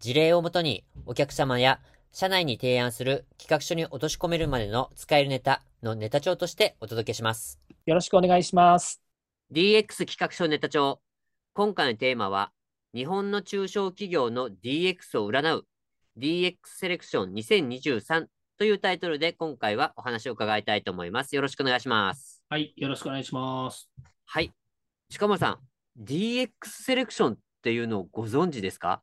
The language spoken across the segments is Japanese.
事例をもとにお客様や社内に提案する企画書に落とし込めるまでの使えるネタのネタ帳としてお届けします。よろしくお願いします。DX 企画書ネタ帳。今回のテーマは、日本の中小企業の DX を占う DX セレクション2023というタイトルで今回はお話を伺いたいと思います。よろしくお願いします。はい、よろしくお願いします。はい。近間さん、DX セレクションっていうのをご存知ですか？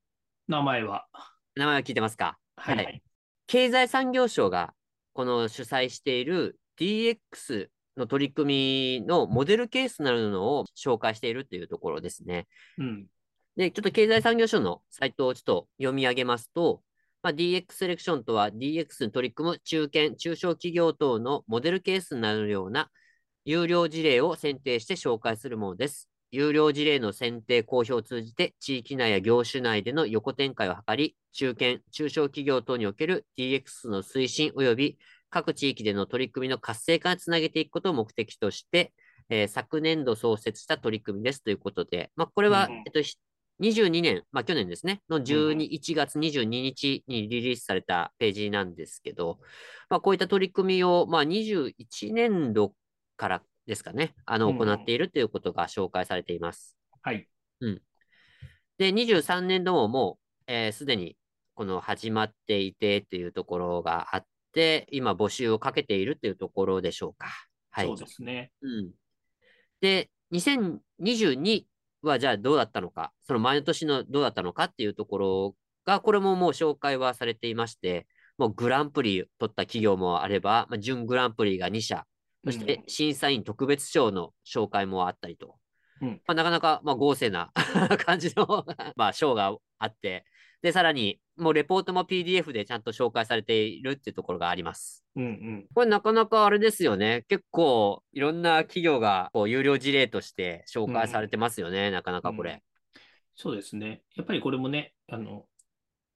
名前は？名前は聞いてますか、はい、はい、経済産業省がこの主催している DX の取り組みのモデルケースなるのを紹介しているっていうところですね。うん、で、ちょっと経済産業省のサイトをちょっと読み上げますと、まあ、DX セレクションとは DX に取り組む中堅、中小企業等のモデルケースになるような有料事例を選定して紹介するものです。有料事例の選定公表を通じて、地域内や業種内での横展開を図り、中堅、中小企業等における DX の推進及び各地域での取り組みの活性化につなげていくことを目的として、えー、昨年度創設した取り組みですということで、まあ、これは、うん、えっと、22年、まあ、去年ですね、の12、1月22日にリリースされたページなんですけど、まあ、こういった取り組みを、まあ、21年度からですかね、あの、行っているということが紹介されています。はい。うん。で、23年度ももう、えす、でに、この始まっていてというところがあって、今募集をかけているというところでしょうか。はい。そうですね。うん。で、2022はじゃあどうだったのか、その前の年のどうだったのかっていうところが、これももう紹介はされていまして、もうグランプリ取った企業もあれば、まあ、準グランプリが2社、そして審査員特別賞の紹介もあったりと、うん、まあ、なかなかまあ豪勢な 感じの まあ賞があって、で、さらに、もうレポートも PDF でちゃんと紹介されているっていうところがあります。うんうん、これなかなかあれですよね。結構いろんな企業がこう有料事例として紹介されてますよね。うん、なかなかこれ、うん、そうですね。やっぱりこれもね、あの、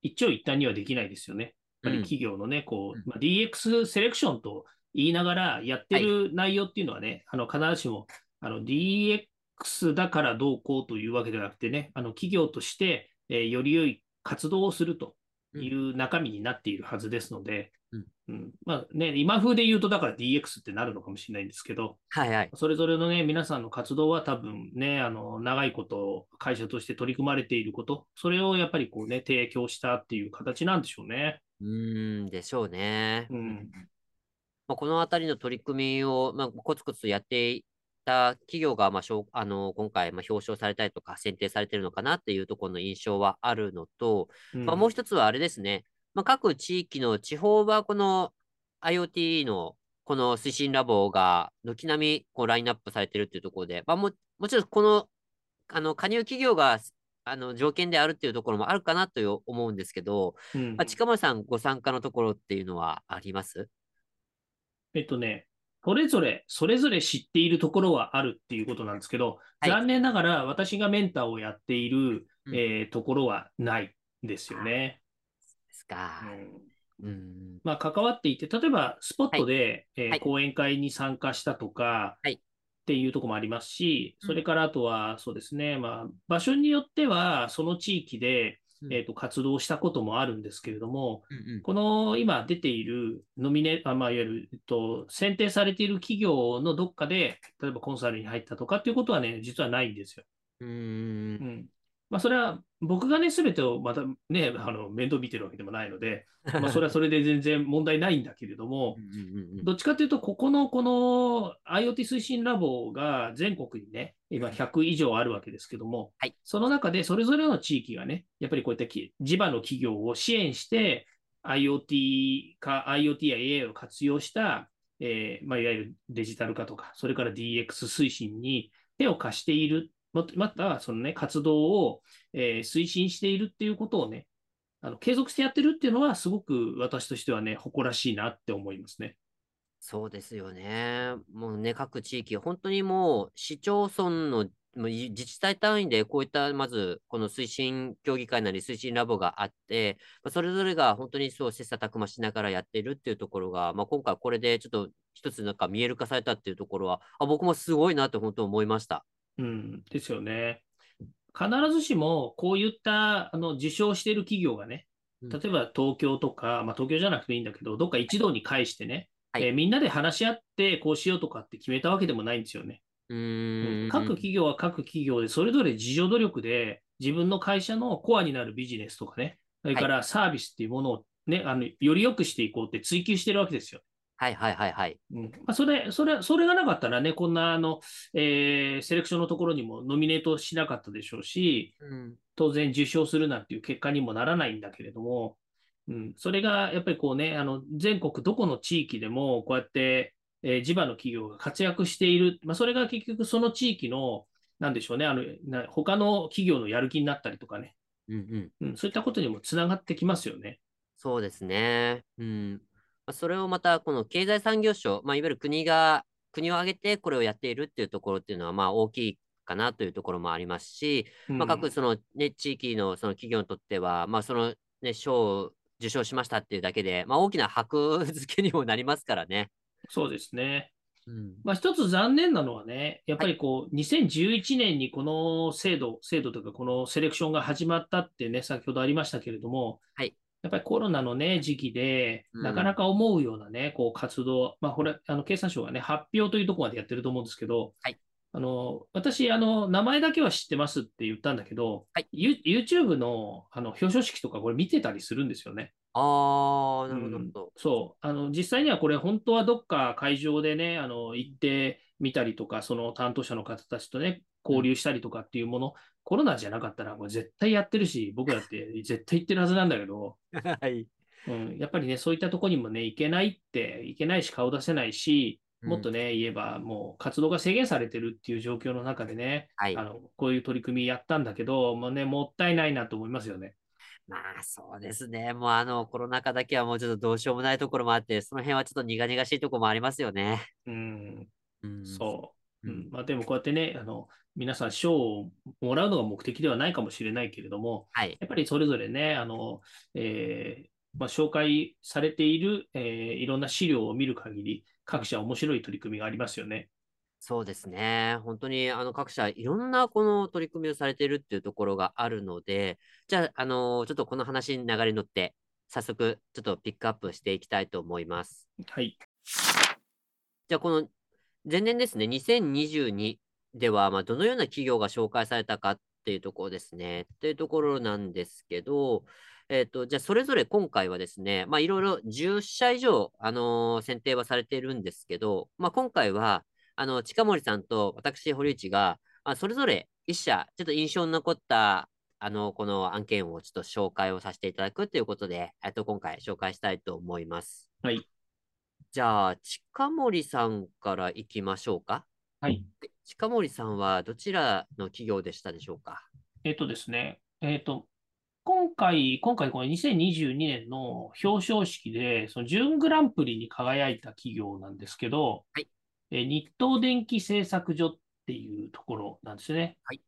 一長一短にはできないですよね。やっぱり企業のね、こう、まあ、DX セレクションと言いながらやってる内容っていうのはね、はい、あの必ずしもあの DX だからどうこうというわけではなくてね、あの企業として、えー、より良い活動をするという中身になっているはずですので、うん。うん、まあね、今風で言うと、だから DX ってなるのかもしれないんですけど、はいはい、それぞれのね、皆さんの活動は多分ね、あの長いこと会社として取り組まれていること、それをやっぱりこうね、提供したっていう形なんでしょうね。うんでしょうね。うんまあ、このあたりの取り組みを、まあ、コツコツやっていた企業が、まあ、あの今回、まあ、表彰されたりとか選定されているのかなっていうところの印象はあるのと、うん、まあ、もう一つはあれですね、まあ、各地域の地方はこの IoT のこの推進ラボが軒並みこうラインナップされているっていうところで、まあ、ももちろんこのあの加入企業があの条件であるっていうところもあるかなと思うんですけど、うん、まあ、近村さんご参加のところっていうのはあります？えっとね、それぞれ、それぞれ知っているところはあるっていうことなんですけど、はい、残念ながら私がメンターをやっている、うん、えー、ところはないんですよね。ですか。うん、まあ、関わっていて、例えばスポットで、はい、えーはい、講演会に参加したとか、っていうところもありますし、それからあとは、そうですね、まあ、場所によっては、その地域で、えーと、活動したこともあるんですけれども、うんうん、この今出ているノミネあ、まあ、いわゆる、えっと、選定されている企業のどっかで、例えばコンサルに入ったとかっていうことはね、実はないんですよ。うん。うんまあ、それは僕がね、すべてをまたね、あの面倒見てるわけでもないので、まあ、それはそれで全然問題ないんだけれども、どっちかというと、ここのこの IoT 推進ラボが全国にね、今100以上あるわけですけども、はい、その中でそれぞれの地域がね、やっぱりこういった地場の企業を支援して、IoT か、IoT や AI を活用した、えーまあ、いわゆるデジタル化とか、それから DX 推進に手を貸しているまた、そのね、活動を、えー、推進しているっていうことをね、あの継続してやってるっていうのは、すごく私としてはね、誇らしいなって思いますね。そうですよね。もうね、各地域、本当にもう市町村の自治体単位でこういったまずこの推進協議会なり推進ラボがあって、それぞれが本当にそう切磋琢磨しながらやってるっていうところが、まあ、今回これでちょっと一つなんか見える化されたっていうところは、あ僕もすごいなって本当思いました。うん、ですよね。必ずしもこういったあの受賞している企業がね、例えば東京とか、まあ、東京じゃなくていいんだけど、どっか一堂に会してね、はい、えー、みんなで話し合ってこうしようとかって決めたわけでもないんですよね。うん各企業は各企業でそれぞれ自助努力で自分の会社のコアになるビジネスとかね、それからサービスっていうものをね、はい、あのより良くしていこうって追求してるわけですよ。はいはいはいはい。うん。まあ、それ、それ、それがなかったらね、こんなあの、えー、セレクションのところにもノミネートしなかったでしょうし、うん、当然受賞するなんていう結果にもならないんだけれども、うん、それがやっぱりこうね、あの全国どこの地域でもこうやって、えー、地場の企業が活躍している、まあ、それが結局その地域の、なんでしょうね、あのな他の企業のやる気になったりとかね、うんうん。うん、そういったことにもつながってきますよね。そうですね。うんそれをまた、この経済産業省、まあ、いわゆる国が、国を挙げてこれをやっているっていうところっていうのは、まあ、大きいかなというところもありますし、うん、まあ、各その、ね、地域のその企業にとっては、まあ、その、ね、賞受賞しましたっていうだけで、まあ、大きな箔付けにもなりますからね。そうですね。うん、まあ、一つ残念なのはね、やっぱりこう、はい、2011年にこの制度、制度というか、このセレクションが始まったってね、先ほどありましたけれども、はい、やっぱりコロナのね、時期で、なかなか思うようなね、こう活動、まあ、これ、あの経産省がね、発表というところまでやってると思うんですけど、はい、あの私あの、名前だけは知ってますって言ったんだけど、はい、YouTube のあの表彰式とか、これ見てたりするんですよね。ああ、なるほど、うん、そう。あの、実際にはこれ本当はどっか会場でね、あの、行ってみたりとか、その担当者の方たちとね、交流したりとかっていうもの、コロナじゃなかったら、これ絶対やってるし、僕だって絶対行ってるはずなんだけど、はい。うん、やっぱりね、そういったとこにもね、行けないって、行けないし顔出せないし、もっとね、言えば、もう活動が制限されてるっていう状況の中でね、はい、あのこういう取り組みやったんだけど、もうね、もったいないなと思いますよね。まあそうですね。もうあのコロナ禍だけはもうちょっとどうしようもないところもあって、その辺はちょっと苦々しいところもありますよね。うん、うん、そう。うん、まあ、でもこうやってね、あの皆さん賞をもらうのが目的ではないかもしれないけれども、はい、やっぱりそれぞれね、あのえーまあ、紹介されている、えー、いろんな資料を見る限り、各社面白い取り組みがありますよね。そうですね。本当にあの各社いろんなこの取り組みをされているっていうところがあるので、じゃあ、あのちょっとこの話に流れに乗って、早速ちょっとピックアップしていきたいと思います。はい。じゃあ、この前年ですね、2022では、まあ、どのような企業が紹介されたかっていうところですね。っていうところなんですけど、えっ、ー、と、じゃあ、それぞれ今回はですね、まあ、いろいろ10社以上、あのー、選定はされているんですけど、まあ、今回は、あの、近森さんと私、堀内が、まあ、それぞれ一社、ちょっと印象に残った、あの、この案件をちょっと紹介をさせていただくということで、えっと、今回紹介したいと思います。はい。じゃあ、近森さんからいきましょうか。はい。近森さんはどちらの企業でしたでしょうか？えっとですね、えっと、今回、今回この2022年の表彰式で、その準グランプリに輝いた企業なんですけど、はい、え日東電機製作所っていうところなんですね。はい、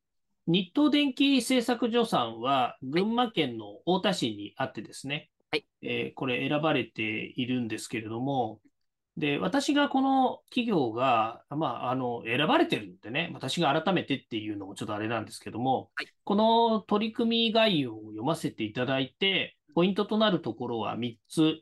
日東電機製作所さんは群馬県の太田市にあってですね、はいえー、これ選ばれているんですけれども、で、私がこの企業が、まあ、あの、選ばれてるんでね、私が改めてっていうのもちょっとあれなんですけども、はい、この取り組み概要を読ませていただいて、ポイントとなるところは3つ、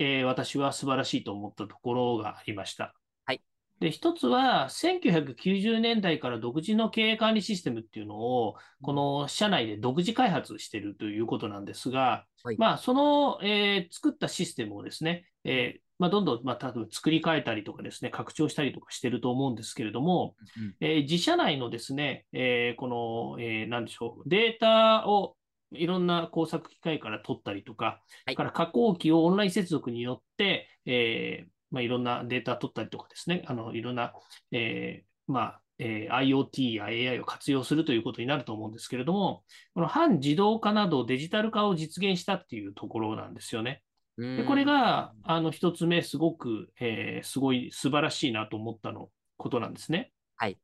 えー、私は素晴らしいと思ったところがありました。はい。で、一つは、1990年代から独自の経営管理システムっていうのを、この社内で独自開発しているということなんですが、はい、まあ、その、えー、作ったシステムをですね、えーまあ、どんどん、まあ、多分作り変えたりとかですね、拡張したりとかしてると思うんですけれども、うん、えー、自社内のですね、えー、この、えー、なんでしょう、データをいろんな工作機械から取ったりとか、はい、から加工機をオンライン接続によって、えーまあ、いろんなデータ取ったりとかですね、あのいろんな、えーまあ、えー IoT や AI を活用するということになると思うんですけれども、この半自動化などデジタル化を実現したっていうところなんですよね。でこれが、あの、一つ目、すごく、えーすごい素晴らしいなと思ったの、ことなんですね。はい。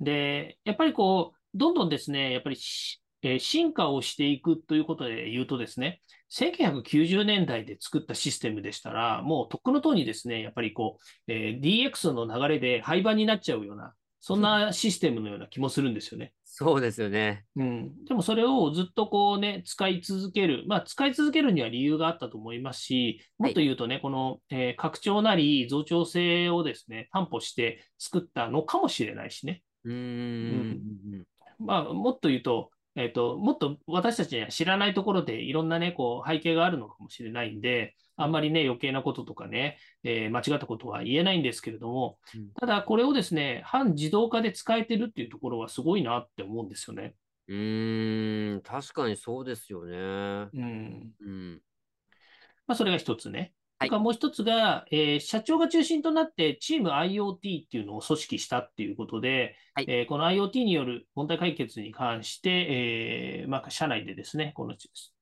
で、やっぱりこう、どんどんですね、やっぱりし、えー進化をしていくということで言うとですね、1990年代で作ったシステムでしたら、もうとっくのとにですね、やっぱりこう、えー DX の流れで廃盤になっちゃうような、そんなシステムのような気もするんですよね。そうですよね。うん、でもそれをずっとこうね、使い続ける。まあ、使い続けるには理由があったと思いますし、もっと言うとね、この、えー拡張なり増長性をですね、担保して作ったのかもしれないしね。うーん。まあ、もっと言うと、えっと、もっと私たちには知らないところでいろんなね、こう背景があるのかもしれないんで、あんまりね、余計なこととかね、えー間違ったことは言えないんですけれどもうん、ただこれをですね、半自動化で使えてるっていうところはすごいなって思うんですよね。うーん。確かにそうですよね。うん。うん。まあ、それが一つね。はい。それからもう一つが、えー社長が中心となってチーム IoT っていうのを組織したっていうことで、はい。えーこの IoT による問題解決に関して、えーまあ、社内でですね、この、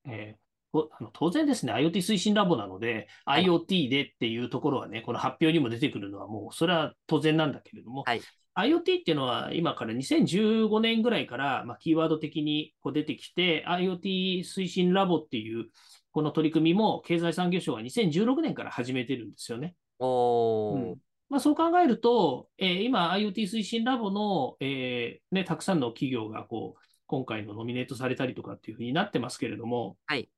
えあの当然ですね、IoT 推進ラボなので、はい。IoT でっていうところはね、この発表にも出てくるのはもう、それは当然なんだけれども、はい。IoT っていうのは今から2015年ぐらいから、まあ、キーワード的にこう出てきて、IoT 推進ラボっていうこの取り組みも経済産業省が2016年から始めてるんですよね。おー。うんまあ、そう考えると、えー今 IoT 推進ラボの、えーね、たくさんの企業がこう今回のノミネートされたりとかっていうふうになってますけれども、はい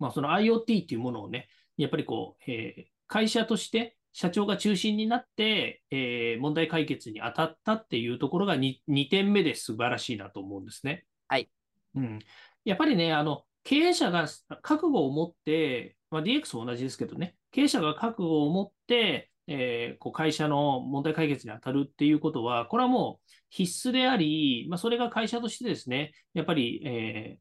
まあ、その IoT っていうものをね、やっぱりこう、えー会社として社長が中心になって、えー問題解決に当たったっていうところが 2, 2点目で素晴らしいなと思うんですね。はい。うん。やっぱりね、あの、経営者が覚悟を持って、まあ、DX も同じですけどね、経営者が覚悟を持って、えー、こう会社の問題解決に当たるっていうことは、これはもう必須であり、まあ、それが会社としてですね、やっぱり、え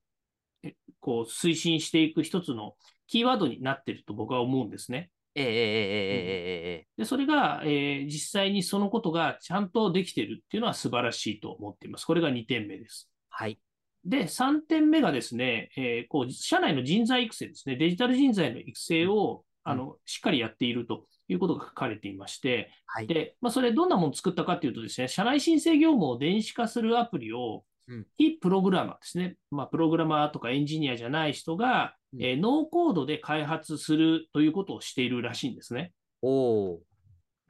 ー、こう推進していく一つのキーワードになってると僕は思うんですね。えー、うん、それが、えー、実際にそのことがちゃんとできてるっていうのは素晴らしいと思っています。これが2点目です。はい。で、3点目がですね、えーこう、社内の人材育成ですね、デジタル人材の育成を、あの、しっかりやっているということが書かれていまして、はい。で、まあ、それどんなものを作ったかというとですね、社内申請業務を電子化するアプリをうん、非プログラマーですね、まあ、プログラマーとかエンジニアじゃない人が、うんえーノーコードで開発するということをしているらしいんですね。おー。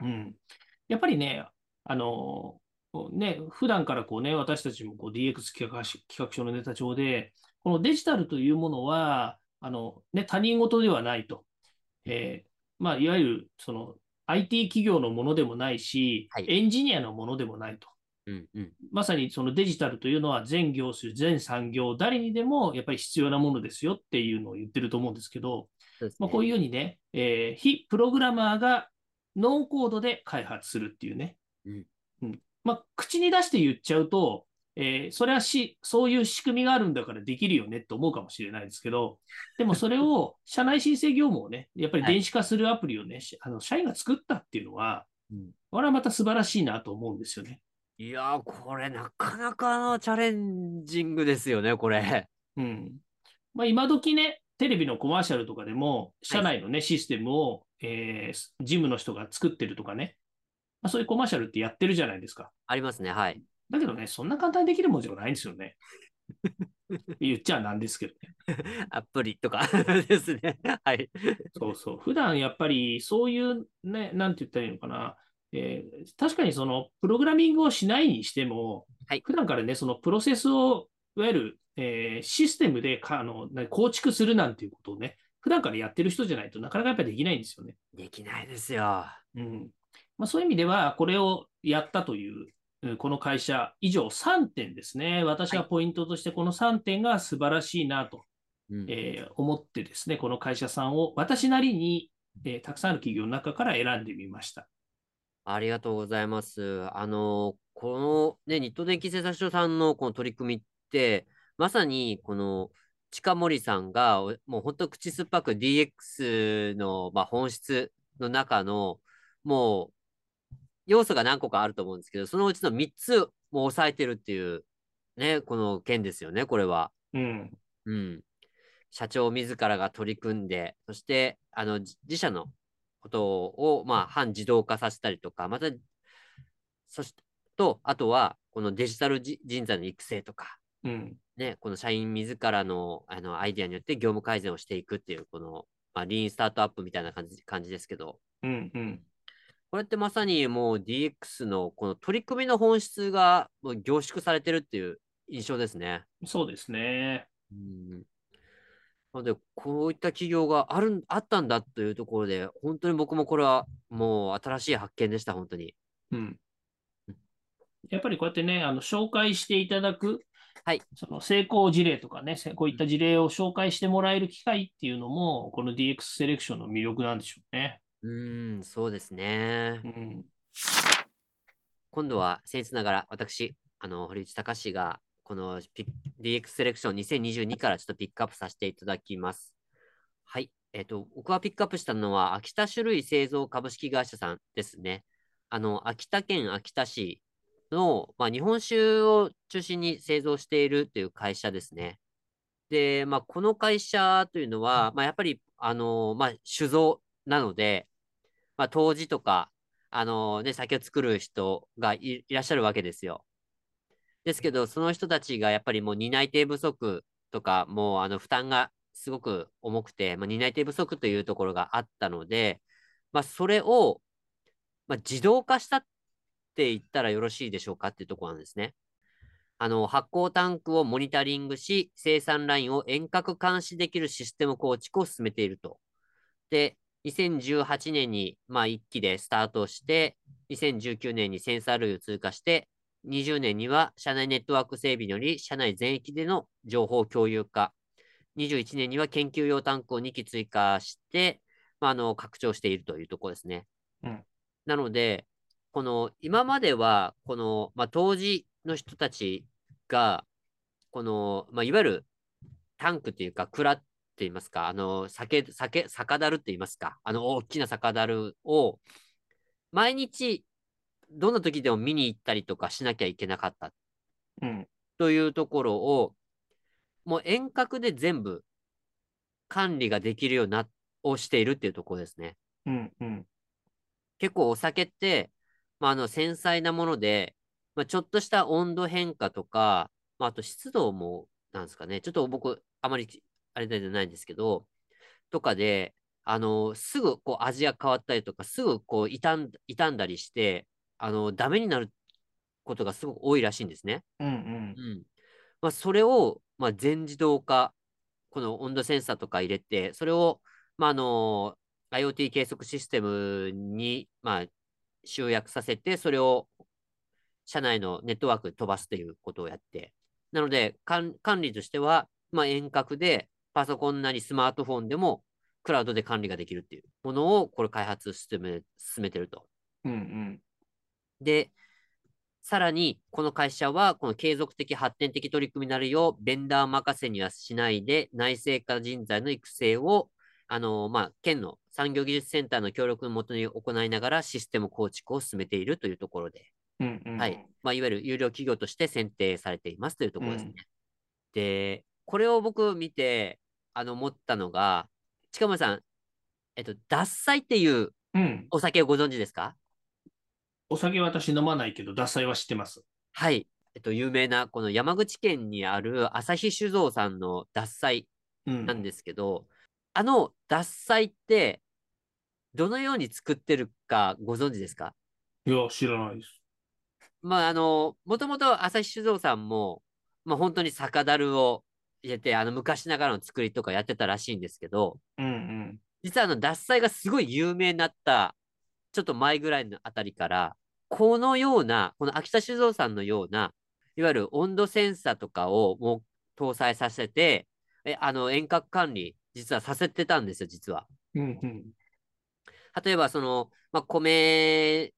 うん。やっぱりね、あの、こうね、普段からこうね、私たちもこう DX 企画し企画書のネタ帳で、このデジタルというものは、あの、ね、他人事ではないと。えーまあ、いわゆる、その、IT 企業のものでもないし、はいエンジニアのものでもないと。うんうん。まさにそのデジタルというのは全業種、全産業、誰にでもやっぱり必要なものですよっていうのを言ってると思うんですけど、ねまあ、こういうようにね、えー非プログラマーがノーコードで開発するっていうね。うんうんまあ、口に出して言っちゃうと、えーそれはし、そういう仕組みがあるんだからできるよねって思うかもしれないですけど、でもそれを 社内申請業務をね、やっぱり電子化するアプリをね、しあの社員が作ったっていうのは、うんこれはまた素晴らしいなと思うんですよね。いやー、これなかなかのチャレンジングですよね、これ。うん。まあ、今時ね、テレビのコマーシャルとかでも、社内のね、システムを、えー事務の人が作ってるとかね、まあ、そういうコマーシャルってやってるじゃないですか。ありますね、はい。だけどね、そんな簡単にできるもんじゃないんですよね。言っちゃなんですけどね。アプリとか ですね。はい。そうそう。普段やっぱりそういうね、なんて言ったらいいのかな。えー確かにそのプログラミングをしないにしても、はい普段からね、そのプロセスを、いわゆる、えーシステムでかあのな構築するなんていうことをね、普段からやってる人じゃないとなかなかやっぱりできないんですよね。できないですよ。うんまあ、そういう意味では、これをやったという、うんこの会社、以上3点ですね。私はポイントとしてこの3点が素晴らしいなとうんえー思ってですね、この会社さんを私なりに、えーたくさんある企業の中から選んでみました。ありがとうございます。あの、このね、日東電機製作所さんのこの取り組みって、まさにこの近森さんが、おもう本当口酸っぱく DX の、まあ、本質の中の、もう要素が何個かあると思うんですけど、そのうちの3つも抑えてるっていう、ね、この件ですよね、これは。うん。うん。社長自らが取り組んで、そして、あの、自社のことを、まあ、半自動化させたりとか、また、そして、と、あとは、このデジタル人材の育成とか、うん、ね、この社員自らのあのアイデアによって業務改善をしていくっていう、この、まあ、リーンスタートアップみたいな感じ感じですけど、うんうん、これってまさにもう DX のこの取り組みの本質が凝縮されてるっていう印象ですね。そうですね。うんなので、こういった企業があるあったんだというところで、本当に僕もこれはもう新しい発見でした、本当に。うん。やっぱりこうやってね、あの紹介していただく、はい、その成功事例とかね、こういった事例を紹介してもらえる機会っていうのも、この DX セレクションの魅力なんでしょうね。うん、そうですね。うん、今度は僭越ながら、私、あの堀内隆が、この DX セレクション2022からちょっとピックアップさせていただきます。はい。えっ、ー、と、僕がピックアップしたのは、秋田種類製造株式会社さんですね。あの、秋田県秋田市の、まあ、日本酒を中心に製造しているという会社ですね。で、まあ、この会社というのは、まあ、やっぱり、あの、まあ、酒造なので、まあ、杜氏とか、あのね、酒を作る人がいらっしゃるわけですよ。ですけど、その人たちがやっぱりもう担い手不足とか、もうあの負担がすごく重くて、まあ、担い手不足というところがあったので、まあ、それを、まあ、自動化したって言ったらよろしいでしょうかっていうところなんですね。あの発酵タンクをモニタリングし、生産ラインを遠隔監視できるシステム構築を進めていると。で、2018年に、まあ、1期でスタートして、2019年にセンサー類を通過して、20年には社内ネットワーク整備により、社内全域での情報共有化、21年には研究用タンクを2機追加して、まあ、あの拡張しているというところですね。うん、なので、この今までは、この、まあ、当時の人たちが、この、まあ、いわゆるタンクというか、蔵言いますか、あの、酒、酒、酒樽って言いますか、あの、大きな酒樽を、毎日、どんな時でも見に行ったりとかしなきゃいけなかった。うん。というところを、もう遠隔で全部管理ができるような、をしているっていうところですね。うんうん。結構お酒って、まあ、あの、繊細なもので、まあ、ちょっとした温度変化とか、まあ、あと湿度も、なんですかね、ちょっと僕、あまりあれじゃないんですけど、とかで、あの、すぐこう味が変わったりとか、すぐこう傷ん傷んだりして、あの、ダメになることがすごく多いらしいんですね。うんうん。うん。まあ、それを、まあ、全自動化、この温度センサーとか入れて、それを、まあ、あの、IoT 計測システムに、まあ、集約させて、それを社内のネットワークに飛ばすということをやって、なので、管理としては、まあ、遠隔で、パソコンなりスマートフォンでもクラウドで管理ができるっていうものをこれ開発進め進めてると。うんうん、で、さらにこの会社はこの継続的発展的取り組みになるようベンダー任せにはしないで内製化人材の育成をあの、まあ、県の産業技術センターの協力のもとに行いながらシステム構築を進めているというところで、うんうん、はい。まあ、いわゆる有料企業として選定されていますというところですね。うん、で、これを僕見て、あの、思ったのが、近村さん、えっと、獺祭っていうお酒をご存知ですか、うん、お酒私飲まないけど、獺祭は知ってます。はい。えっと、有名な、この山口県にある朝日酒造さんの獺祭なんですけど、うん、あの獺祭って、どのように作ってるかご存知ですか？いや、知らないです。まあ、あの、もともと朝日酒造さんも、まあ、本当に酒樽を入れて、あの、昔ながらの作りとかやってたらしいんですけど、うんうん、実はあの、獺祭がすごい有名になった、ちょっと前ぐらいのあたりから、このような、この秋田酒造さんのような、いわゆる温度センサーとかをもう搭載させて、えあの遠隔管理、実はさせてたんですよ、実は。うんうん、例えば、その、まあ、米、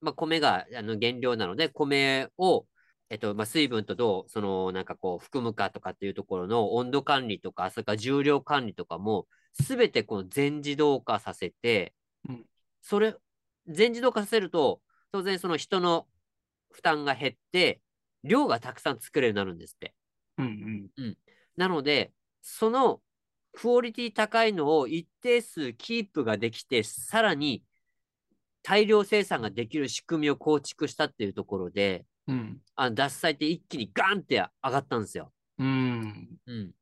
まあ、米があの原料なので、米をえっと、まあ、水分とどう、その、なんかこう、含むかとかっていうところの温度管理とか、それから重量管理とかも、すべてこの全自動化させて、うん、それ、全自動化させると、当然その人の負担が減って、量がたくさん作れるようになるんですって。うんうん。なので、そのクオリティ高いのを一定数キープができて、さらに大量生産ができる仕組みを構築したっていうところで、うん。あの脱菜って一気にガンって上がったんですよ。うん。うん。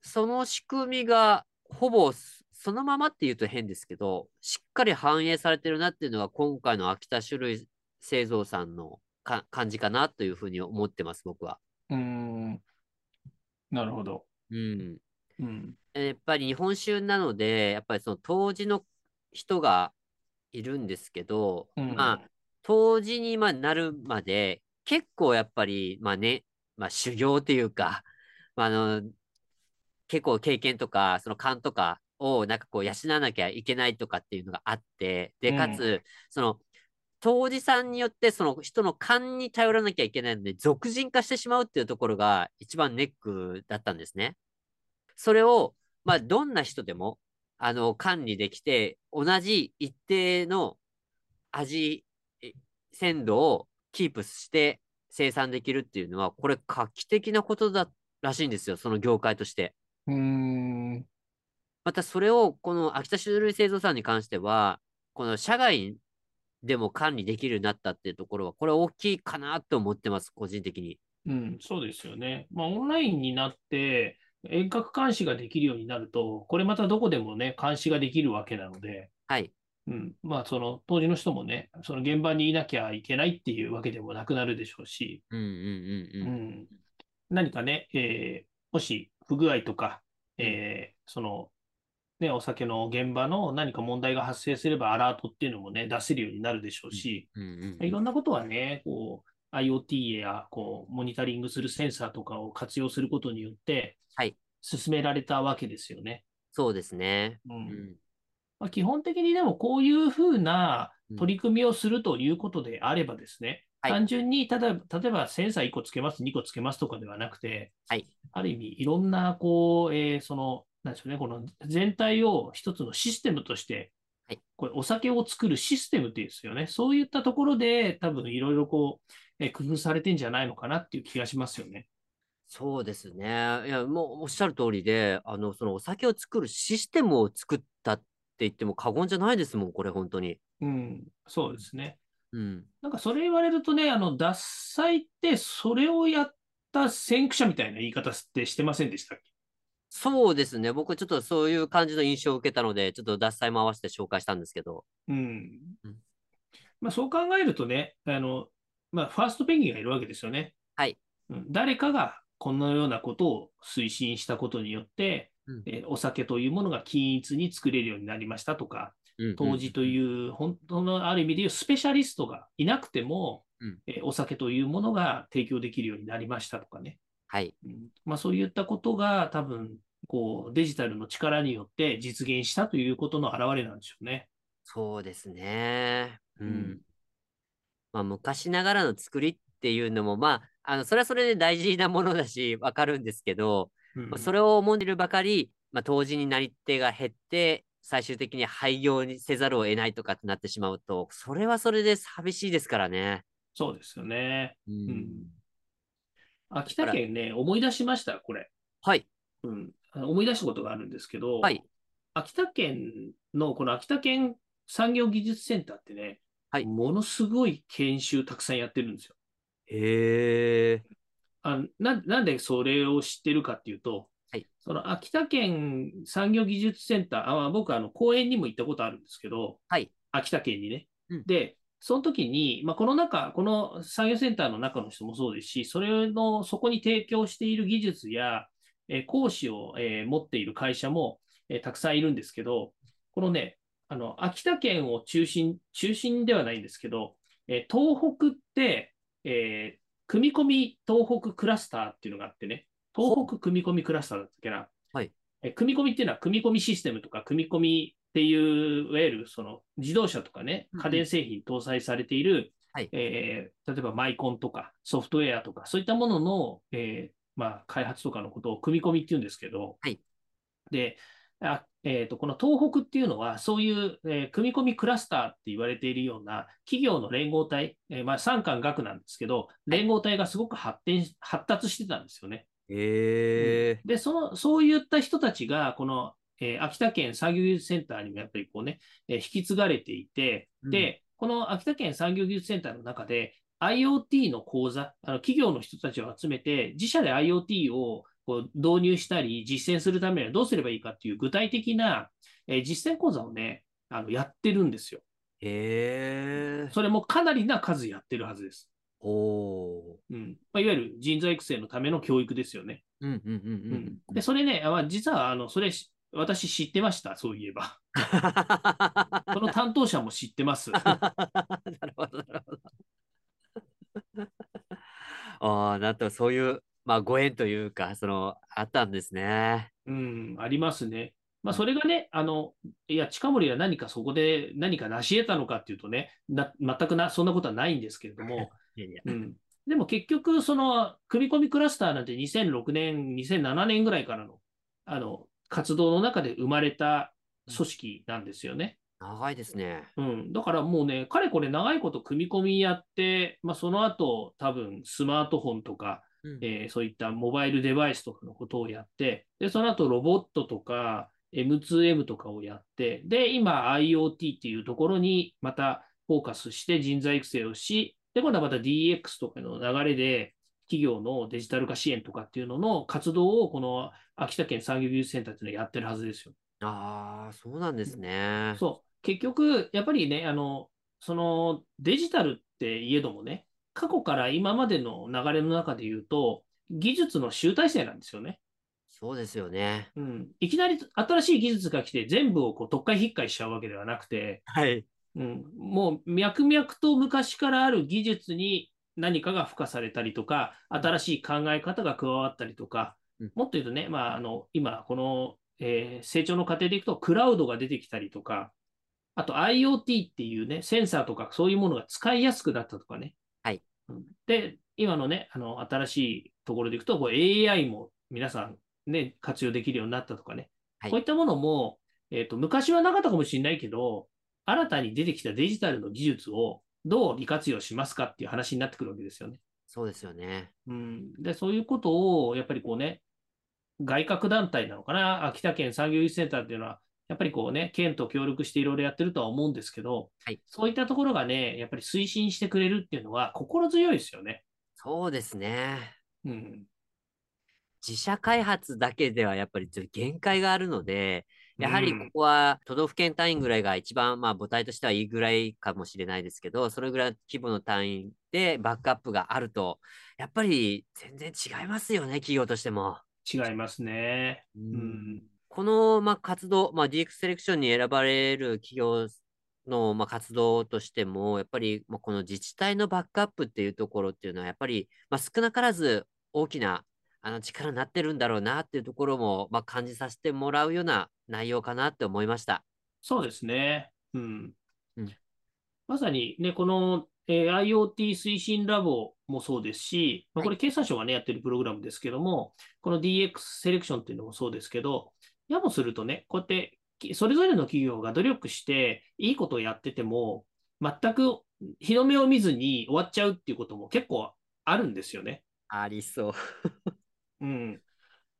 その仕組みがほぼそそのままっていうと変ですけど、しっかり反映されてるなっていうのが今回の秋田種類製造さんのか感じかなというふうに思ってます、僕は。うん。なるほど。うん。うん。やっぱり日本酒なので、やっぱりその当時の人がいるんですけど、うんまあ、当時にまあなるまで、結構やっぱり、まあね、まあ修行っていうか、まあ、あの、結構経験とか、その勘とかをなんかこう養わなきゃいけないとかっていうのがあって、で、かつ、その、当時さんによってその人の勘に頼らなきゃいけないので、俗人化してしまうっていうところが一番ネックだったんですね。それを、まあ、どんな人でも、あの、管理できて、同じ一定の味、え鮮度をキープして生産できるっていうのは、これ画期的なことだらしいんですよ、その業界として。うん。またそれを、この秋田酒類製造さんに関しては、この社外でも管理できるようになったっていうところは、これ大きいかなと思ってます、個人的に。うん、そうですよね。まあ、オンラインになって、遠隔監視ができるようになると、これまたどこでもね、監視ができるわけなので、はい。うん、まあ、その当時の人もね、その現場にいなきゃいけないっていうわけでもなくなるでしょうし、うんうんうんううん。ん、何かね、えーもし不具合とか、えーその、ね、お酒の現場の何か問題が発生すればアラートっていうのもね、出せるようになるでしょうし、うんうんうんいろんなことはね、こう、IoT や、こう、モニタリングするセンサーとかを活用することによって、はい。進められたわけですよね。そうですね。う。うんん。まあ、基本的にでも、こういうふうなうん取り組みをするということであればですね、はい単純に、ただ、例えばセンサー1個つけます、2個つけますとかではなくて、はい。ある意味、いろんな、こう、えーその、なんでしょうね、この全体を一つのシステムとして、はいこれお酒を作るシステムっていうんですよね。そういったところで、多分いろいろこう、えー工夫されてんじゃないのかなっていう気がしますよね。そうですね。いや、もうおっしゃる通りで、あの、そのお酒を作るシステムを作ったって言っても過言じゃないですもん、これ、本当に。うん、そうですね。うん。なんかそれ言われるとね、あの、獺祭ってそれをやった先駆者みたいな言い方ってしてませんでしたっけ？そうですね。僕、ちょっとそういう感じの印象を受けたので、ちょっと脱菜も合わせて紹介したんですけど。うんうん。まあそう考えるとね、あの、まあファーストペンギンがいるわけですよね。はい。うん誰かがこのようなことを推進したことによって、うんえーお酒というものが均一に作れるようになりましたとか、当時とういう本当のある意味でいうスペシャリストがいなくても、うんえーお酒というものが提供できるようになりましたとかね。はい。うんまあ、そういったことが多分こうデジタルの力によって実現したということの表れなんでしょうね。そうですね。ううんん。まあ、昔ながらの作りっていうのも、まあ、あの、それはそれで大事なものだし、わかるんですけど、うんまあそれを思んでるばかり、まあ、当時になり手が減って、最終的に廃業にせざるを得ないとかってなってしまうと、それはそれで寂しいですからね。そうですよね。うんん秋田県ね、思い出しました、これ。はい。うん、思い出したことがあるんですけど、はい。秋田県のこの秋田県産業技術センターってね、はいものすごい研修たくさんやってるんですよ。へえ。あななんでそれを知ってるかっていうと、はいその秋田県産業技術センター、あまあ僕あの講演にも行ったことあるんですけど、はい。秋田県にね。うんで、その時に、まあ、この中、この産業センターの中の人もそうですし、それの、そこに提供している技術や、えー講師を、えー持っている会社も、えーたくさんいるんですけど、このね、あの、秋田県を中心、中心ではないんですけど、えー東北って、えー組み込み東北クラスターっていうのがあってね、東北組み込みクラスターだったっけな。はい。えー組み込みっていうのは、組み込みシステムとか、組み込みっていう、いわゆるその自動車とかねうんう、ん。家電製品搭載されている、はい。えー例えばマイコンとかソフトウェアとか、そういったものの、えーまあ、開発とかのことを組み込みっていうんですけど、はい。で、あえー、とこの東北っていうのは、そういう、えー、組み込みクラスターって言われているような企業の連合体、えー、まあ、産官学なんですけど、連合体がすごく発展、発達してたんですよね。へでその、そういった人たちが、この、えー、秋田県産業技術センターにもやっぱりこうね、えー、引き継がれていて、うん、で、この秋田県産業技術センターの中で、IoT の講座、あの企業の人たちを集めて、自社で IoT をこう導入したり、実践するためにはどうすればいいかっていう具体的な、えー、実践講座をね、あのやってるんですよ。へそれもかなりな数やってるはずです。おうんまあ、いわゆる人材育成のための教育ですよね。うんうんうんうんうん、で、それね、あ実はあのそれ私知ってました、そういえば。その担当者も知ってます。なるほど、なるほど。ああ、なんとそういうまあ、ご縁というか、その、あったんですね。うん、ありますね。まあ、それがね、あの、いや、近森は何かそこで何か成し得たのかっていうとね、な全くな、そんなことはないんですけれども、いやいやうん、でも結局、その、組み込みクラスターなんて2006年、2007年ぐらいからの、あの、活動の中で生まれた組織なんですよね。長いですね。うん。だからもうね、かれこれ長いこと組み込みやって、まあ、その後、多分スマートフォンとか、うん、えー、そういったモバイルデバイスとかのことをやって、で、その後ロボットとか M2M とかをやって、で、今 IoT っていうところにまたフォーカスして人材育成をし、で、今度はまた DX とかの流れで、企業のデジタル化支援とかっていうのの活動を、この秋田県産業技術センターっていうのはやってるはずですよ。ああ、そうなんですね。そう。結局、やっぱりね、あの、そのデジタルっていえどもね、過去から今までの流れの中で言うと、技術の集大成なんですよね。そうですよね。うん。いきなり新しい技術が来て全部をこう特化引っかいしちゃうわけではなくて、はい。うん、もう脈々と昔からある技術に何かが付加されたりとか、新しい考え方が加わったりとか、うん、もっと言うとね、まあ、あの今、この、えー、成長の過程でいくと、クラウドが出てきたりとか、あと IoT っていうね、センサーとかそういうものが使いやすくなったとかね、で、今のね、あの、新しいところでいくと、こう AI も皆さんね、活用できるようになったとかね、はい、こういったものも、えっ、ー、と、昔はなかったかもしれないけど、新たに出てきたデジタルの技術をどう利活用しますかっていう話になってくるわけですよね。そうですよね。うん。で、そういうことを、やっぱりこうね、外郭団体なのかな、秋田県産業技術センターっていうのは、やっぱりこうね、県と協力していろいろやってるとは思うんですけど、はい、そういったところがね、やっぱり推進してくれるっていうのは心強いですよね。そうですね。うん。自社開発だけではやっぱり限界があるので、やはりここは都道府県単位ぐらいが一番、まあ母体としてはいいぐらいかもしれないですけど、それぐらい規模の単位でバックアップがあると、やっぱり全然違いますよね、企業としても。違いますね。うん、この、まあ、活動、まあ、DX セレクションに選ばれる企業の、まあ、活動としても、やっぱり、まあ、この自治体のバックアップっていうところっていうのは、やっぱり、まあ、少なからず大きなあの力になってるんだろうなっていうところも、まあ、感じさせてもらうような内容かなって思いました。そうですね。うん。うん、まさにね、この、えー、IoT 推進ラボもそうですし、まあ、これ経産省がね、やってるプログラムですけども、この DX セレクションっていうのもそうですけど、やもするとね、こうやってそれぞれの企業が努力していいことをやってても、全く日の目を見ずに終わっちゃうっていうことも結構あるんですよね。ありそう。うん。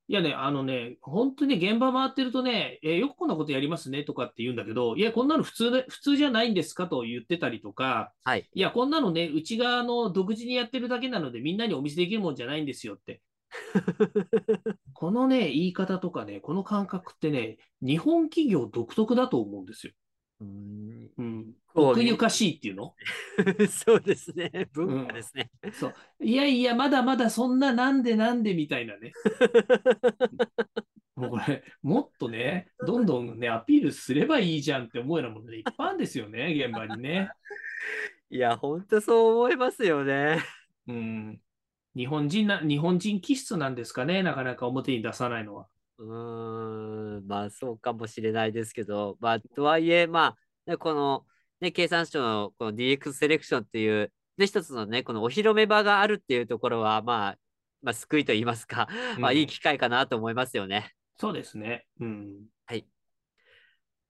いやね、あのね、本当に現場回ってるとね、えー、よくこんなことやりますねとかって言うんだけど、いや、こんなの普通で、普通じゃないんですかと言ってたりとか、はい、いや、こんなのね、内側の独自にやってるだけなので、みんなにお見せできるもんじゃないんですよって このね、言い方とかね、この感覚ってね、日本企業独特だと思うんですよ。うん。うん。奥ゆかしいっていうの？そうですね。文化ですね、うん、そう。いやいや、まだまだそんななんでなんでみたいなね。もうこれ、もっとね、どんどんね、アピールすればいいじゃんって思うようなものでいっぱいあるんですよね、現場にね。いや、ほんとそう思いますよね。うん。日本人な、日本人気質なんですかね、なかなか表に出さないのは。うーん、まあそうかもしれないですけど、まあとはいえ、まあ、ね、この、ね、経産省のこの DX セレクションっていう、で、一つのね、このお披露目場があるっていうところは、まあ、まあ、救いと言いますか、まあいい機会かなと思いますよね。そうですね。うん。はい。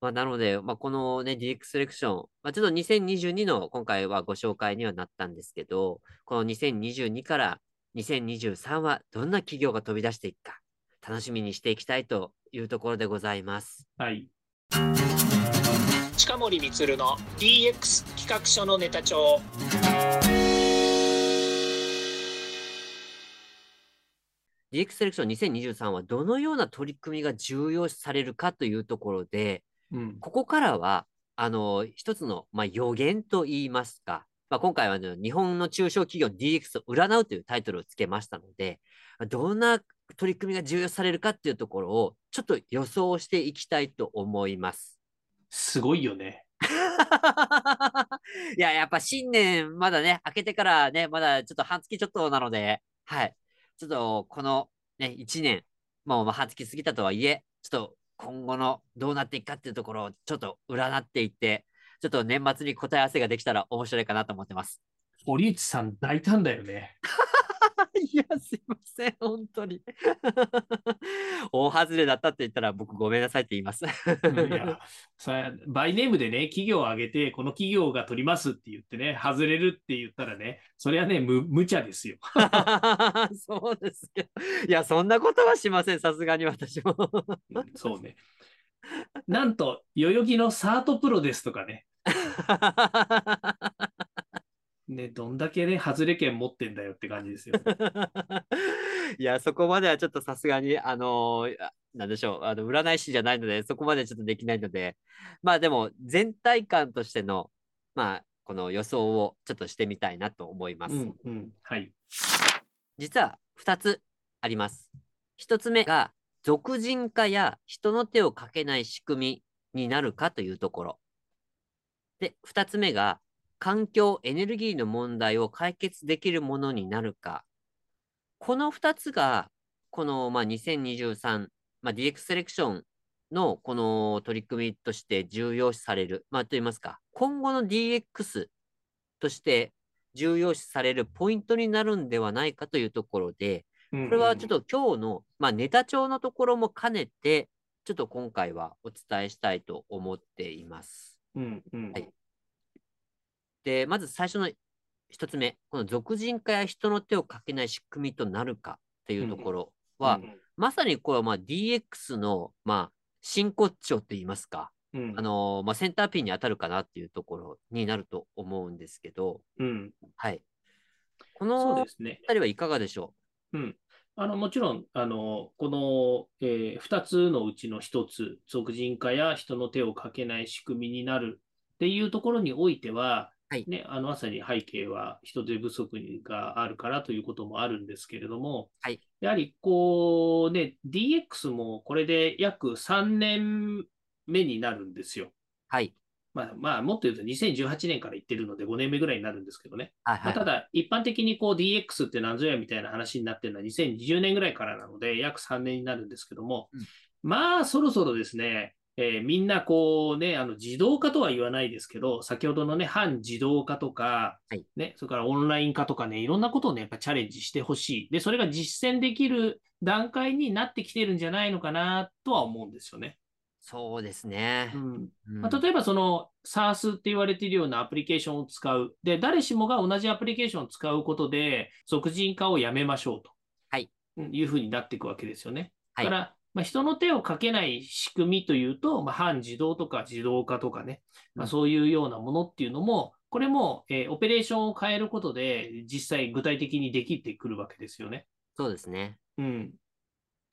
まあ、なので、まあ、このね、DX セレクション、まあ、ちょっと2022の今回はご紹介にはなったんですけど、この2022から2023はどんな企業が飛び出していくか、楽しみにしていきたいというところでございます。はい。近森光の DX 企画書のネタ帳。DX セレクション2023はどのような取り組みが重要視されるかというところで、うん。ここからは、あの、一つの、まあ、予言と言いますか、まあ、今回は、ね、日本の中小企業 DX を占うというタイトルをつけましたので、どんな取り組みが重要視されるかっていうところを、ちょっと予想していきたいと思います。すごいよね。いや、やっぱ新年、まだね、明けてからね、まだちょっと半月ちょっとなので、はい。ちょっと、このね、1年、もうまあ半月過ぎたとはいえ、ちょっと今後のどうなっていくかっていうところをちょっと占っていって、ちょっと年末に答え合わせができたら面白いかなと思ってます。堀内さん大胆だよね。いや、すいません、本当に。大外れだったって言ったら僕ごめんなさいって言います。いや、それバイネームでね、企業を挙げて、この企業が取りますって言ってね、外れるって言ったらね、それはね、む無茶ですよ。そうですけど。いや、そんなことはしません、さすがに私も。うんそうね。なんと、代々木のサートプロですとかね、ね、どんだけね、外れ券持ってんだよって感じですよ。いや、そこまではちょっとさすがに、あのーあなんでしょう、あの占い師じゃないので、そこまでちょっとできないので、まあでも、全体感としての、まあ、この予想をちょっとしてみたいなと思います。うん、うん、はい。実は2つあります。1つ目が、俗人化や人の手をかけない仕組みになるかというところ。で、2つ目が、環境、エネルギーの問題を解決できるものになるか。この2つが、この、まあ、2023、まあ、DX セレクションのこの取り組みとして重要視される、まあ、といいますか、今後の DX として重要視されるポイントになるんではないかというところで、ここれはちょっと今日の、まあ、ネタ帳のところも兼ねて、ちょっと今回はお伝えしたいと思っています。うん、うん、はい。で、まず最初の一つ目、この俗人化や人の手をかけない仕組みとなるかというところは、まさにこれはまあ DX のまあ真骨頂といいますか、うん、あのーまあ、センターピンに当たるかなっていうところになると思うんですけど、うん、はい。このですね。二人はいかがでしょうん。あの、もちろん、あの、この、えー、2つのうちの1つ、俗人化や人の手をかけない仕組みになるっていうところにおいては、はいね、あの、まさに背景は人手不足があるからということもあるんですけれども、はいやはり、こう、ね、DX もこれで約3年目になるんですよ。うはい。まあ、まあ、もっと言うと2018年から言ってるので5年目ぐらいになるんですけどね。はいはい。まあ、ただ、一般的にこう DX って何ぞやみたいな話になってるのは2020年ぐらいからなので、約3年になるんですけども、うんまあ、そろそろですね、えーみんなこうね、あの自動化とは言わないですけど、先ほどのね、反自動化とか、はいね、それからオンライン化とかね、いろんなことをね、やっぱチャレンジしてほしい。で、それが実践できる段階になってきてるんじゃないのかなとは思うんですよね。そうですねまあ、例えばその SARS って言われているようなアプリケーションを使う。で、誰しもが同じアプリケーションを使うことで、俗人化をやめましょうと。はいうん。いうふうになっていくわけですよね。はいだから、まあ、人の手をかけない仕組みというと、まあ、反自動とか自動化とかね、まあ、うんそういうようなものっていうのも、これも、えーオペレーションを変えることで、実際具体的にできてくるわけですよね。そうですね。うん。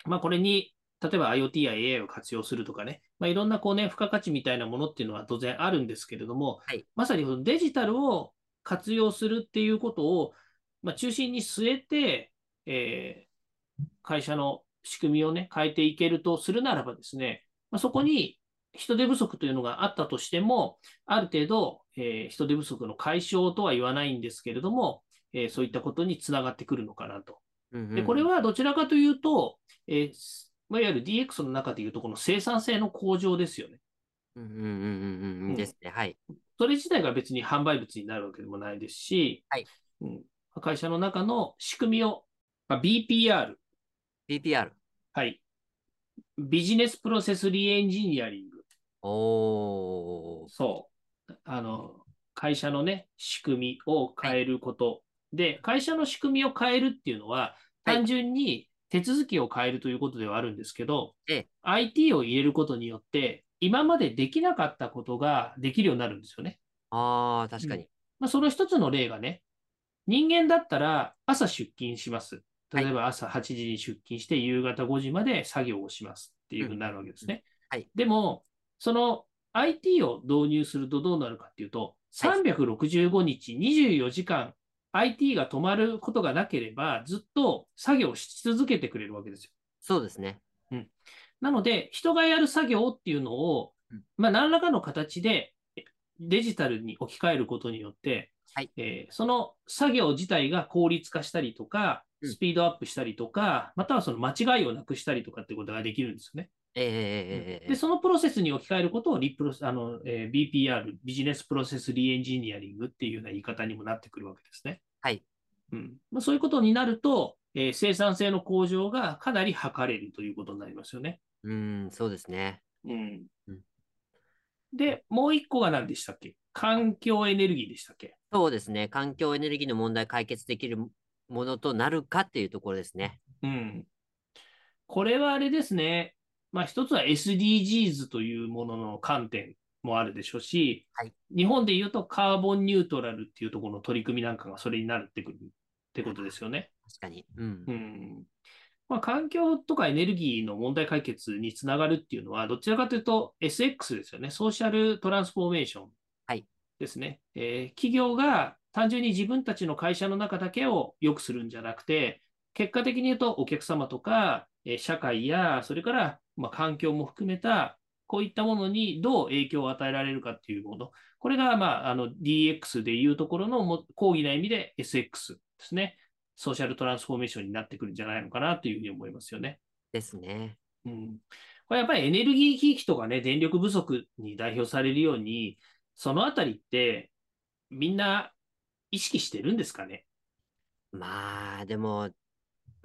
まあ、これに、例えば IoT や AI を活用するとかね、まあ、いろんなこうね、付加価値みたいなものっていうのは当然あるんですけれども、はい。まさにデジタルを活用するっていうことを、まあ、中心に据えて、えー会社の仕組みをね、変えていけるとするならばですね、まあ、そこに人手不足というのがあったとしても、ある程度、えー人手不足の解消とは言わないんですけれども、えーそういったことにつながってくるのかなと。で、これはどちらかというと、えーまあ、いわゆる DX の中でいうと、この生産性の向上ですよね。うんうんうんうんうんですね。はい。それ自体が別に販売物になるわけでもないですし、はいうん、会社の中の仕組みを、まあ、BPR、BPR。はい、ビジネスプロセスリエンジニアリング、おー。そう。あの、会社のね、仕組みを変えること。で、会社の仕組みを変えるっていうのは、はい単純に手続きを変えるということではあるんですけど、ええ IT を入れることによって、今までできなかったことができるようになるんですよね。ああ、確かに。まあ、その一つの例がね、人間だったら朝出勤します。例えば朝8時に出勤して夕方5時まで作業をしますっていうふうになるわけですね。はいでも、その IT を導入するとどうなるかっていうと、はい365日24時間 IT が止まることがなければずっと作業し続けてくれるわけですよ。そうですね。なので、人がやる作業っていうのをうん、まあ、何らかの形でえデジタルに置き換えることによって、はいえーその作業自体が効率化したりとか、うんスピードアップしたりとか、またはその間違いをなくしたりとかってことができるんですよね。えで、そのプロセスに置き換えることをリプロあの、えー BPR、ビジネスプロセスリエンジニアリングっていうような言い方にもなってくるわけですね。はい。うんまあ、そういうことになると、えー生産性の向上がかなり図れるということになりますよね。うーん、そうですね。うんうんで、もう一個が何でしたっけ？環境エネルギーでしたっけ？そうですね。環境エネルギーの問題解決できるものとなるかっていうところですね。うん。これはあれですね。まあ一つは SDGs というものの観点もあるでしょうし、はい日本で言うとカーボンニュートラルっていうところの取り組みなんかがそれになるってくるってことですよね。確かに。うんう。ん。まあ環境とかエネルギーの問題解決につながるっていうのは、どちらかというと SX ですよね。ソーシャルトランスフォーメーションはいですね。えー企業が単純に自分たちの会社の中だけを良くするんじゃなくて、結果的に言うとお客様とか、えー社会や、それからまあ環境も含めた、こういったものにどう影響を与えられるかっていうもの。これが、まあ、あの DX でいうところのも講義な意味で SX ですね。ソーシャルトランスフォーメーションになってくるんじゃないのかなというふうに思いますよね。ですね。うん。これやっぱりエネルギー危機とかね、電力不足に代表されるように、そのあたりってみんな意識してるんですかね？まあ、でも、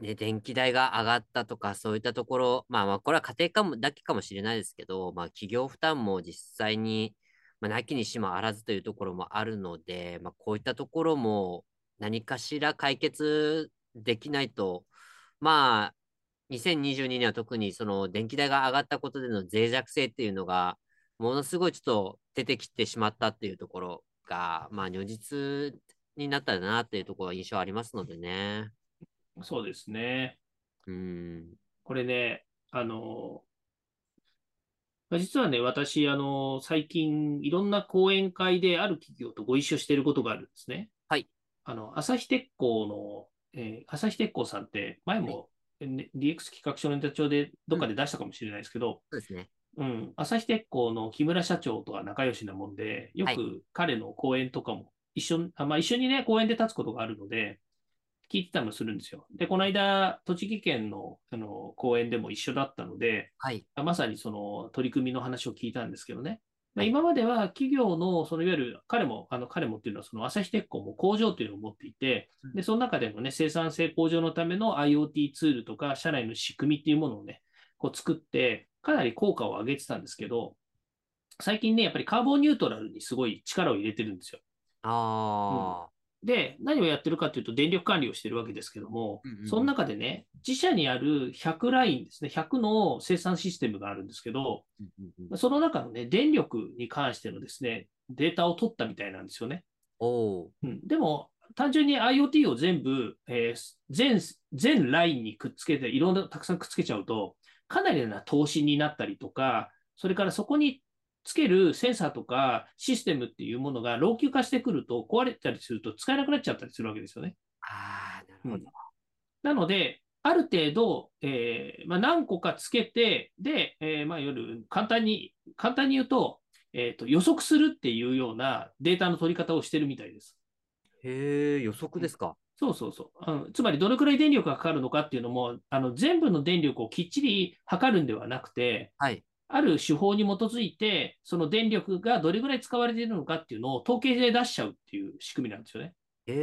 ね、電気代が上がったとか、そういったところ、まあまあ、これは家庭かもだけかもしれないですけど、まあ、企業負担も実際に、まあ、なきにしもあらずというところもあるので、まあ、こういったところも何かしら解決できないと、まあ、2022年は特にその電気代が上がったことでの脆弱性っていうのが、ものすごいちょっと出てきてしまったっていうところが、まあ、如実になったなっていうところは印象ありますのでね。そうですね。うん。これね、あの、実はね、私、あの、最近、いろんな講演会である企業とご一緒していることがあるんですね。はい。あの、朝日鉄工の、えー朝日鉄工さんって、前も、ね DX 企画書のネタ帳でどっかで出したかもしれないですけど、そうですね。うん、朝日鉄工の木村社長とは仲良しなもんで、よはいく彼の講演とかも一緒に、あまあ、一緒にね、講演で立つことがあるので、聞いてたりもするんですよ。で、この間、栃木県のあの講演でも一緒だったので、はい。まさにその取り組みの話を聞いたんですけどね。まあはい今までは企業の、そのいわゆる彼も、あの彼もっていうのは、その朝日鉄工も工場というのを持っていてうん、で、その中でもね、生産性向上のための IoT ツールとか、社内の仕組みっていうものをね、こう作って、かなり効果を上げてたんですけど、最近ね、やっぱりカーボンニュートラルにすごい力を入れてるんですよ。あで、何をやってるかというと、電力管理をしてるわけですけども、うんうんうんその中でね、自社にある100ラインですね、100の生産システムがあるんですけど、ー。うんうんうんその中のね、電力に関してのですね、データを取ったみたいなんですよね。おー。うん、でも、単純に IoT を全部、えー全、全ラインにくっつけて、いろんな、たくさんくっつけちゃうと、かなりな投資になったりとか、それからそこにつけるセンサーとかシステムっていうものが老朽化してくると、壊れたりすると使えなくなっちゃったりするわけですよね。ああ、なるほど。なので、ある程度、えーまあ、何個かつけて、で、えーまあ、いわゆる簡単に、簡単に言うと、えーと、予測するっていうようなデータの取り方をしてるみたいです。へえ、予測ですか？そうそうそう。うん、つまり、どれくらい電力がかかるのかっていうのも、あの全部の電力をきっちり測るんではなくて、はい。ある手法に基づいて、その電力がどれぐらい使われているのかっていうのを統計で出しちゃうっていう仕組みなんですよね。へ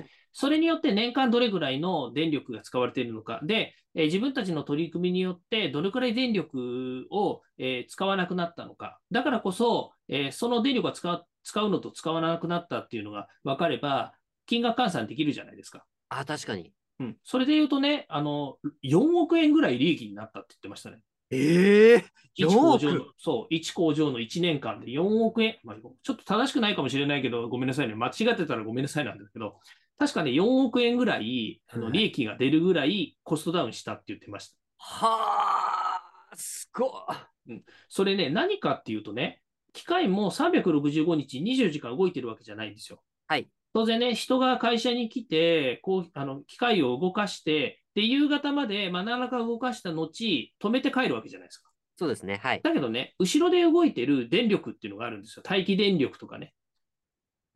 え、それによって年間どれぐらいの電力が使われているのか。で、えー自分たちの取り組みによってどれくらい電力を、えー使わなくなったのか。だからこそ、えーその電力が使う使うのと使わなくなったっていうのが分かれば、金額換算できるじゃないですか。あ、確かに。うん。それで言うとね、あの、4億円ぐらい利益になったって言ってましたね。ええ1 4工億場の、そう、1工場の1年間で4億円、まあ、ちょっと正しくないかもしれないけど、ごめんなさいね。間違ってたらごめんなさいなんですけど、確かね、4億円ぐらい、あのはい利益が出るぐらいコストダウンしたって言ってました。はあ、すごい。それね、何かっていうとね、機械も365日20時間動いてるわけじゃないんですよ。はい。当然ね、人が会社に来て、こう、あの、機械を動かして、で、夕方まで、まあ、何らか動かした後、止めて帰るわけじゃないですか。そうですね。はい。だけどね、後ろで動いてる電力っていうのがあるんですよ。待機電力とかね。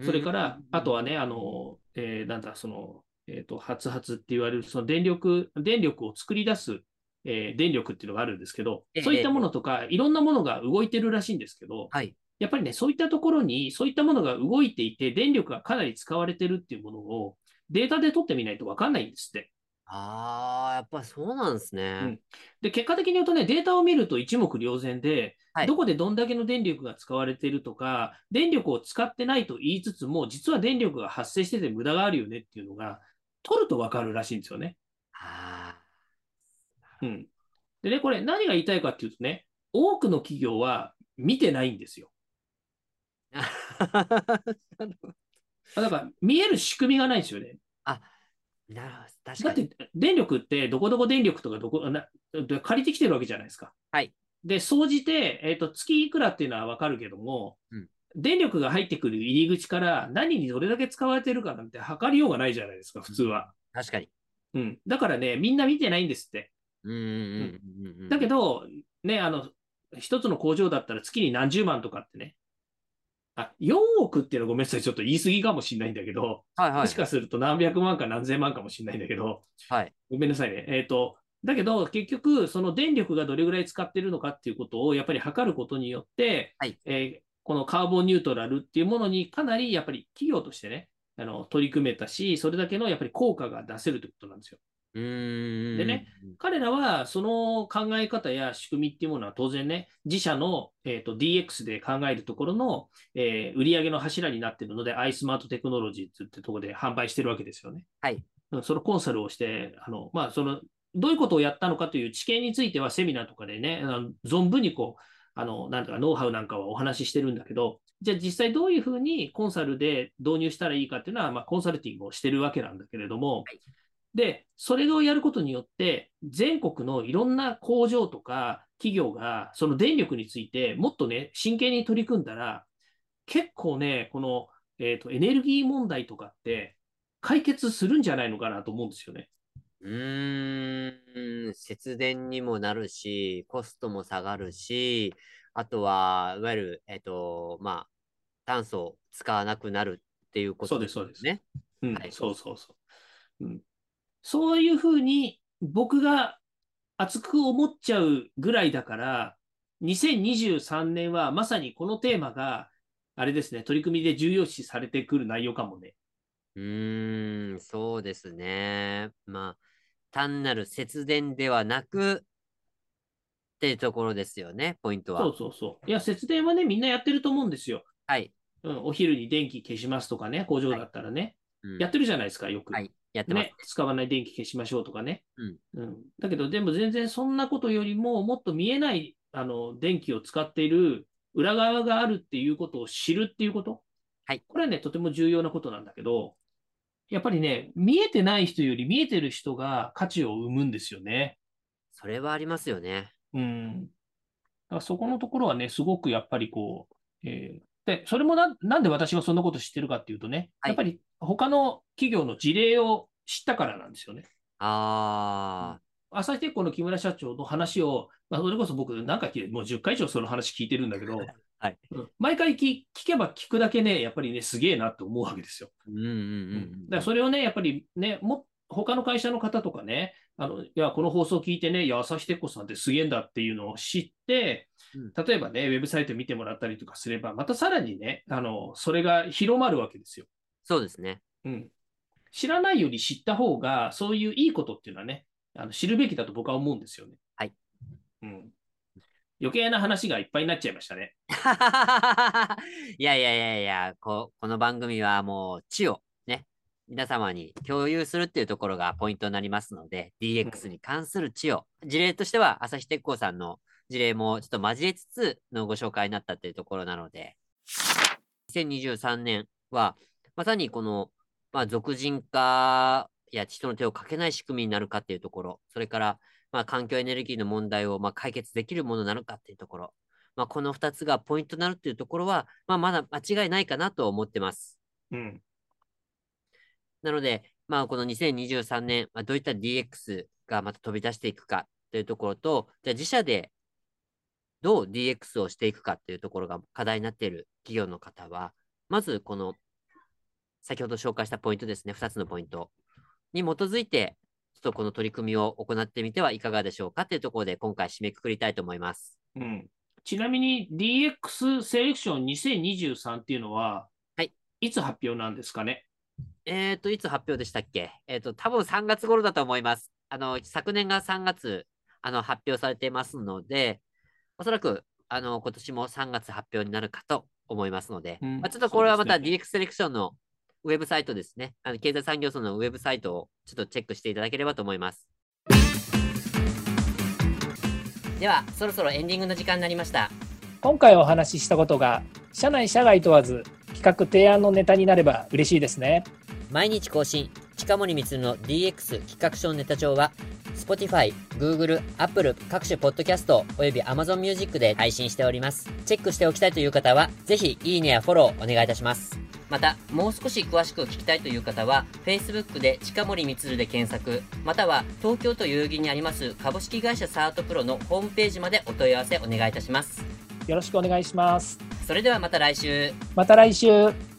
それから、あとは、はね、あの、えーなんだ、その、えっ、と、発発って言われる、その電力、電力を作り出す、えー電力っていうのがあるんですけどええ、そういったものとか、いろんなものが動いてるらしいんですけど、はい。やっぱりね、そういったところに、そういったものが動いていて、電力がかなり使われてるっていうものを、データで取ってみないと分かんないんですって。ああ、やっぱそうなんですね。うんで、結果的に言うとね、データを見ると一目瞭然で、はいどこでどんだけの電力が使われてるとか、電力を使ってないと言いつつも、実は電力が発生してて無駄があるよねっていうのが、取ると分かるらしいんですよね。あうん。でね、これ何が言いたいかっていうとね、多くの企業は見てないんですよ。あ。だから見える仕組みがないんですよね。なるほど。確かに。だって電力ってどこどこ電力とかどこなで借りてきてるわけじゃないですか。はい。で、総じて、えっと月いくらっていうのは分かるけども、うん電力が入ってくる入り口から何にどれだけ使われてるかなんて測りようがないじゃないですか、普通は。確かに。うん。だからね、みんな見てないんですって。うんうんうんうんうん。だけど、ね、あの、一つの工場だったら月に何十万とかってね。あ、4億っていうのはごめんなさい、ちょっと言い過ぎかもしれないんだけど、はいはいもし。かすると何百万か何千万かもしれないんだけど、はい。ごめんなさいね。えっ、と、だけど、結局、その電力がどれぐらい使ってるのかっていうことをやっぱり測ることによって、はいえーこのカーボンニュートラルっていうものにかなりやっぱり企業としてね、あの取り組めたし、それだけのやっぱり効果が出せるということなんですよ。うーん。でね。彼らはその考え方や仕組みっていうものは当然ね、自社の、えー、と DX で考えるところの、えー売上の柱になっているので、iSmart テクノロジーってってところで販売してるわけですよね。はい。うんそのコンサルをして、あのまあ、そのどういうことをやったのかという知見についてはセミナーとかでね、あの存分にこう、あのなんとかノウハウなんかはお話ししてるんだけど、じゃあ実際どういうふうにコンサルで導入したらいいかっていうのは、まあ、コンサルティングをしてるわけなんだけれども、はいで、それをやることによって、全国のいろんな工場とか企業が、その電力についてもっとね、真剣に取り組んだら、結構ね、この、えーとエネルギー問題とかって解決するんじゃないのかなと思うんですよね。うーん。節電にもなるし、コストも下がるし、あとは、いわゆる、えっと、まあ、炭素を使わなくなるっていうことそうですそうですね。うん、はいそうそうそう。うん、そういうふうに僕が熱く思っちゃうぐらいだから、2023年はまさにこのテーマが、あれですね、取り組みで重要視されてくる内容かもね。うーん、そうですね。まあ、単なる節電ではなく、っていうところですよね、ポイントは。そうそうそう。いや、節電はね、みんなやってると思うんですよ。はい。うん、お昼に電気消しますとかね、工場だったらね、うんやってるじゃないですか、よく。はい。やってます。ね、使わない電気消しましょうとかね。うんうんだけど、でも全然そんなことよりも、もっと見えないあの電気を使っている裏側があるっていうことを知るっていうこと？はいこれはね、とても重要なことなんだけど、やっぱりね、見えてない人より見えてる人が価値を生むんですよね。それはありますよね。うん。だからそこのところはね、すごくやっぱりこう、えーで、それもな、なんで私がそんなこと知ってるかっていうとね、はいやっぱり他の企業の事例を知ったからなんですよね。あ朝日鉄工の木村社長の話を、まあ、それこそ僕、何回聞いて、もう10回以上その話聞いてるんだけど、はいうん毎回聞聞けば聞くだけね、やっぱりね、すげえなって思うわけですよ。ー。うんうんうんうん。だからそれをね、やっぱりね、も他の会社の方とかね、あのいやこの放送聞いてね、いや、朝日鉄工さんってすげえんだっていうのを知って、うん例えばね、ウェブサイト見てもらったりとかすれば、またさらにね、あのそれが広まるわけですよ。そうですね。うん。知らないより知った方が、そういういいことっていうのはね、あの知るべきだと僕は思うんですよね。はい。うん。余計な話がいっぱいになっちゃいましたね。いやいやいやいや、ここの番組はもう知をね、皆様に共有するっていうところがポイントになりますので、DX に関する知を、事例としては朝日鉄工さんの事例もちょっと交えつつのご紹介になったっていうところなので、2023年は、まさにこの、まあ、俗人化や人の手をかけない仕組みになるかっていうところ、それから、まあ、環境エネルギーの問題をまあ解決できるものなのかっていうところ、まあ、この2つがポイントになるっていうところは、まあ、まだ間違いないかなと思ってます。うん。なので、まあ、この2023年、まあ、どういった DX がまた飛び出していくかというところと、じゃあ自社でどう DX をしていくかっていうところが課題になっている企業の方は、まずこの先ほど紹介したポイントですね、2つのポイントに基づいて、ちょっとこの取り組みを行ってみてはいかがでしょうかというところで、今回締めくくりたいと思います。うん。ちなみに DX セレクション2023っていうのは、はい。いつ発表なんですかね？えっ、と、いつ発表でしたっけ？えっ、と、多分3月頃だと思います。あの、昨年が3月、あの、発表されていますので、おそらく、あの、今年も3月発表になるかと思いますので、うんまあ、ちょっとこれはまた DX セレクションのウェブサイトですね。あの経済産業省のウェブサイトをちょっとチェックしていただければと思います。では、そろそろエンディングの時間になりました。今回お話ししたことが社内社外問わず企画提案のネタになれば嬉しいですね毎日更新、近森光の DX 企画書ネタ帳は、Spotify、Google、Apple 各種ポッドキャストおよび Amazon Music で配信しております。チェックしておきたいという方は、ぜひいいねやフォローお願いいたします。また、もう少し詳しく聞きたいという方は、Facebook で近森光で検索、または東京都代々木にあります株式会社サートプロのホームページまでお問い合わせお願いいたします。よろしくお願いしますそれではまた来週。また来週